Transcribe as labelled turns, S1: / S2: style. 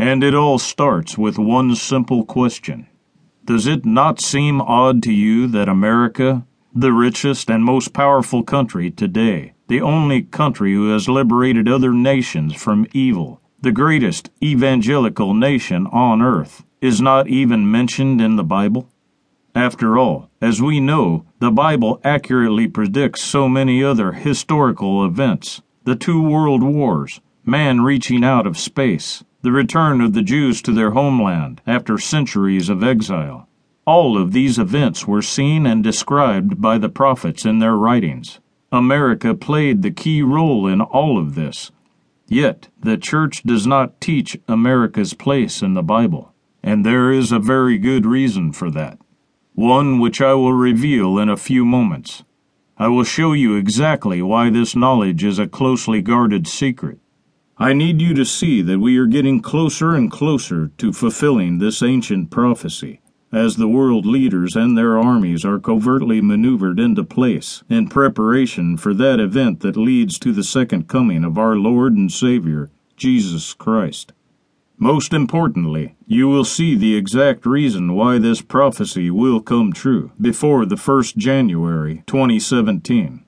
S1: And it all starts with one simple question. Does it not seem odd to you that America, the richest and most powerful country today, the only country who has liberated other nations from evil, the greatest evangelical nation on earth, is not even mentioned in the Bible? After all, as we know, the Bible accurately predicts so many other historical events the two world wars, man reaching out of space, the return of the Jews to their homeland after centuries of exile. All of these events were seen and described by the prophets in their writings. America played the key role in all of this. Yet, the church does not teach America's place in the Bible, and there is a very good reason for that one which I will reveal in a few moments. I will show you exactly why this knowledge is a closely guarded secret. I need you to see that we are getting closer and closer to fulfilling this ancient prophecy, as the world leaders and their armies are covertly maneuvered into place in preparation for that event that leads to the second coming of our Lord and Savior, Jesus Christ. Most importantly, you will see the exact reason why this prophecy will come true before the 1st January 2017.